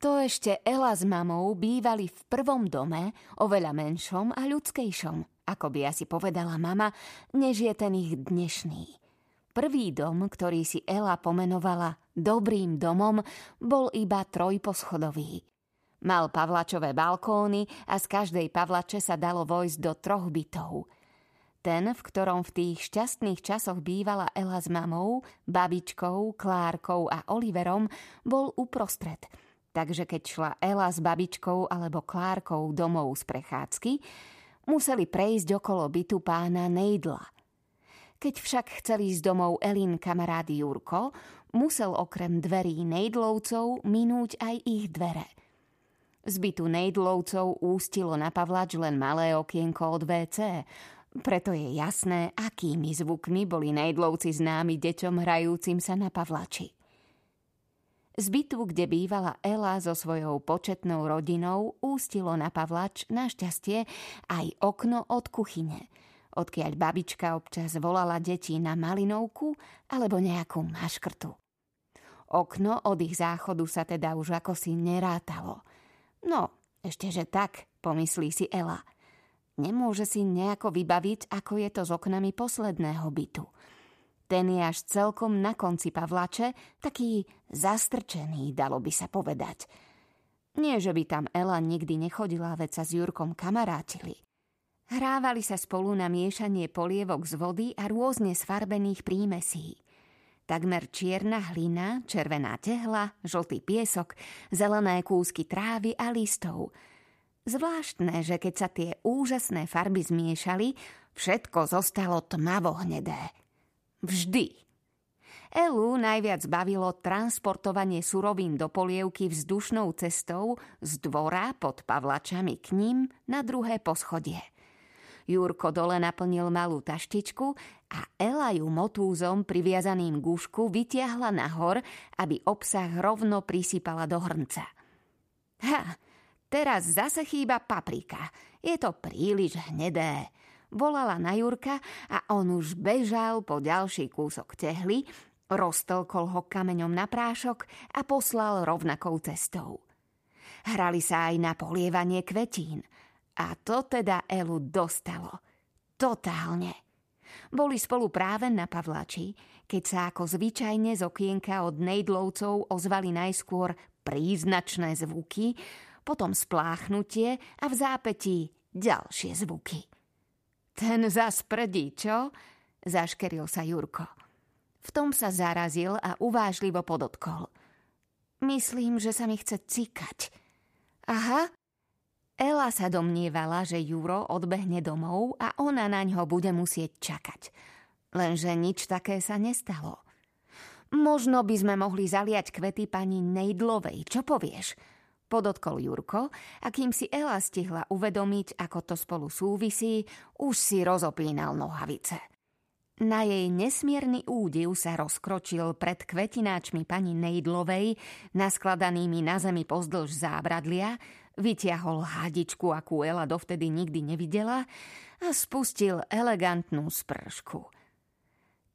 To ešte Ela s mamou bývali v prvom dome, oveľa menšom a ľudskejšom, ako by asi povedala mama, než je ten ich dnešný. Prvý dom, ktorý si Ela pomenovala dobrým domom, bol iba trojposchodový. Mal pavlačové balkóny a z každej pavlače sa dalo vojsť do troch bytov – ten, v ktorom v tých šťastných časoch bývala Ela s mamou, babičkou, Klárkou a Oliverom, bol uprostred. Takže keď šla Ela s babičkou alebo Klárkou domov z prechádzky, museli prejsť okolo bytu pána Nejdla. Keď však chceli ísť domov Elin kamarád Jurko, musel okrem dverí Nejdlovcov minúť aj ich dvere – z bytu Nejdlovcov ústilo na Pavlač len malé okienko od WC. Preto je jasné, akými zvukmi boli nejdlovci známi deťom hrajúcim sa na Pavlači. Z bytu, kde bývala Ela so svojou početnou rodinou, ústilo na Pavlač našťastie aj okno od kuchyne, odkiaľ babička občas volala deti na malinovku alebo nejakú maškrtu. Okno od ich záchodu sa teda už ako si nerátalo. No, ešte že tak, pomyslí si Ela – Nemôže si nejako vybaviť, ako je to s oknami posledného bytu. Ten je až celkom na konci Pavlače, taký zastrčený, dalo by sa povedať. Nie, že by tam Ela nikdy nechodila, veď sa s Jurkom kamarátili. Hrávali sa spolu na miešanie polievok z vody a rôzne sfarbených prímesí. Takmer čierna hlina, červená tehla, žltý piesok, zelené kúsky trávy a listov – Zvláštne, že keď sa tie úžasné farby zmiešali, všetko zostalo tmavo hnedé. Vždy. Elu najviac bavilo transportovanie surovín do polievky vzdušnou cestou z dvora pod Pavlačami k ním na druhé poschodie. Jurko dole naplnil malú taštičku a Ela ju motúzom priviazaným gúšku vytiahla nahor, aby obsah rovno prisypala do hrnca. Ha, Teraz zase chýba paprika. Je to príliš hnedé. Volala na Jurka a on už bežal po ďalší kúsok tehly, roztelkol ho kameňom na prášok a poslal rovnakou cestou. Hrali sa aj na polievanie kvetín. A to teda Elu dostalo. Totálne. Boli spolu práve na Pavlači, keď sa ako zvyčajne z okienka od nejdlovcov ozvali najskôr príznačné zvuky, potom spláchnutie a v zápetí ďalšie zvuky. Ten zas prdí, čo? Zaškeril sa Jurko. V tom sa zarazil a uvážlivo podotkol. Myslím, že sa mi chce cikať. Aha, Ela sa domnievala, že Juro odbehne domov a ona na ňo bude musieť čakať. Lenže nič také sa nestalo. Možno by sme mohli zaliať kvety pani Nejdlovej, čo povieš? Podotkol Jurko a kým si Ela stihla uvedomiť, ako to spolu súvisí, už si rozopínal nohavice. Na jej nesmierny údiv sa rozkročil pred kvetináčmi pani Nejdlovej, naskladanými na zemi pozdĺž zábradlia, vytiahol hadičku, akú Ela dovtedy nikdy nevidela a spustil elegantnú spršku –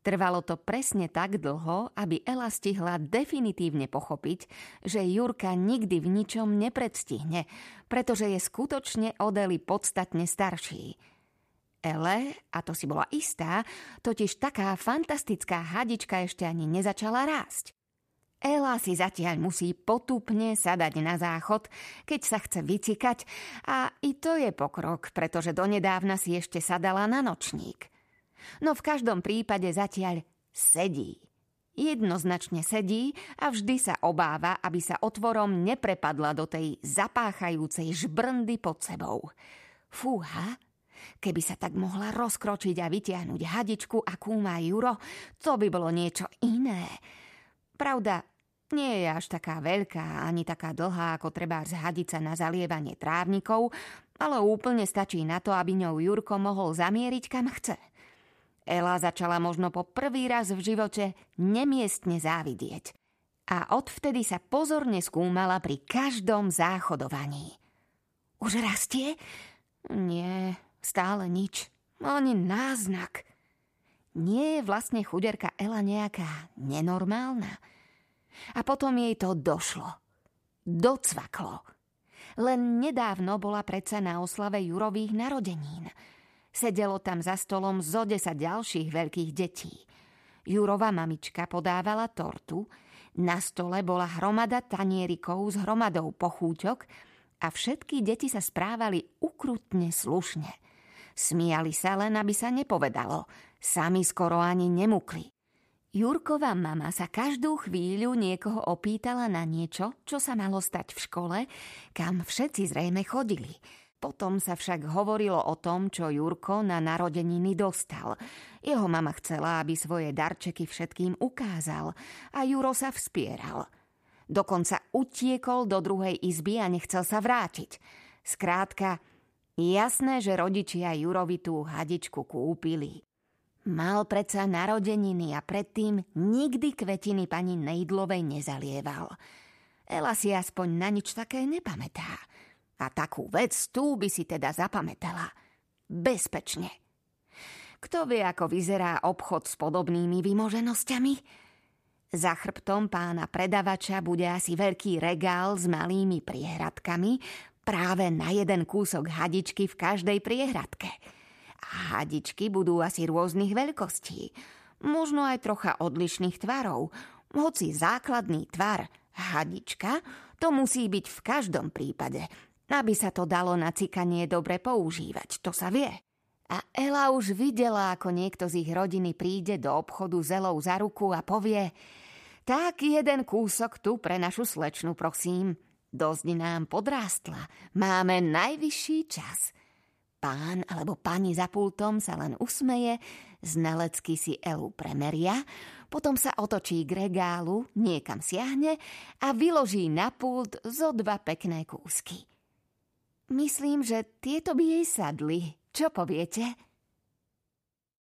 Trvalo to presne tak dlho, aby Ela stihla definitívne pochopiť, že Jurka nikdy v ničom nepredstihne, pretože je skutočne od podstatne starší. Ele, a to si bola istá, totiž taká fantastická hadička ešte ani nezačala rásť. Ela si zatiaľ musí potupne sadať na záchod, keď sa chce vycikať a i to je pokrok, pretože donedávna si ešte sadala na nočník – No v každom prípade zatiaľ sedí. Jednoznačne sedí a vždy sa obáva, aby sa otvorom neprepadla do tej zapáchajúcej žbrndy pod sebou. Fúha, keby sa tak mohla rozkročiť a vytiahnuť hadičku, akú má Juro, to by bolo niečo iné. Pravda, nie je až taká veľká, ani taká dlhá, ako treba zhadiť sa na zalievanie trávnikov, ale úplne stačí na to, aby ňou Jurko mohol zamieriť kam chce – Ela začala možno po prvý raz v živote nemiestne závidieť. A odvtedy sa pozorne skúmala pri každom záchodovaní. Už rastie? Nie, stále nič. Ani náznak. Nie je vlastne chuderka Ela nejaká nenormálna? A potom jej to došlo. docvaklo. Len nedávno bola predsa na oslave Jurových narodenín. Sedelo tam za stolom zo 10 ďalších veľkých detí. Jurova mamička podávala tortu, na stole bola hromada tanierikov s hromadou pochúťok a všetky deti sa správali ukrutne slušne. Smiali sa len, aby sa nepovedalo. Sami skoro ani nemukli. Jurková mama sa každú chvíľu niekoho opýtala na niečo, čo sa malo stať v škole, kam všetci zrejme chodili. Potom sa však hovorilo o tom, čo Jurko na narodeniny dostal. Jeho mama chcela, aby svoje darčeky všetkým ukázal a Juro sa vspieral. Dokonca utiekol do druhej izby a nechcel sa vrátiť. Skrátka, jasné, že rodičia Jurovi tú hadičku kúpili. Mal predsa narodeniny a predtým nikdy kvetiny pani Nejdlovej nezalieval. Ela si aspoň na nič také nepamätá. A takú vec tu by si teda zapamätala. Bezpečne. Kto vie, ako vyzerá obchod s podobnými vymoženosťami? Za chrbtom pána predavača bude asi veľký regál s malými priehradkami, práve na jeden kúsok hadičky v každej priehradke – Hadičky budú asi rôznych veľkostí, možno aj trocha odlišných tvarov, hoci základný tvar hadička to musí byť v každom prípade, aby sa to dalo na cikanie dobre používať, to sa vie. A Ela už videla, ako niekto z ich rodiny príde do obchodu zelou za ruku a povie tak jeden kúsok tu pre našu slečnu, prosím. Dosť nám podrástla. Máme najvyšší čas. Pán alebo pani za pultom sa len usmeje, znalecky si Elu premeria, potom sa otočí k regálu, niekam siahne a vyloží na pult zo dva pekné kúsky. Myslím, že tieto by jej sadli. Čo poviete?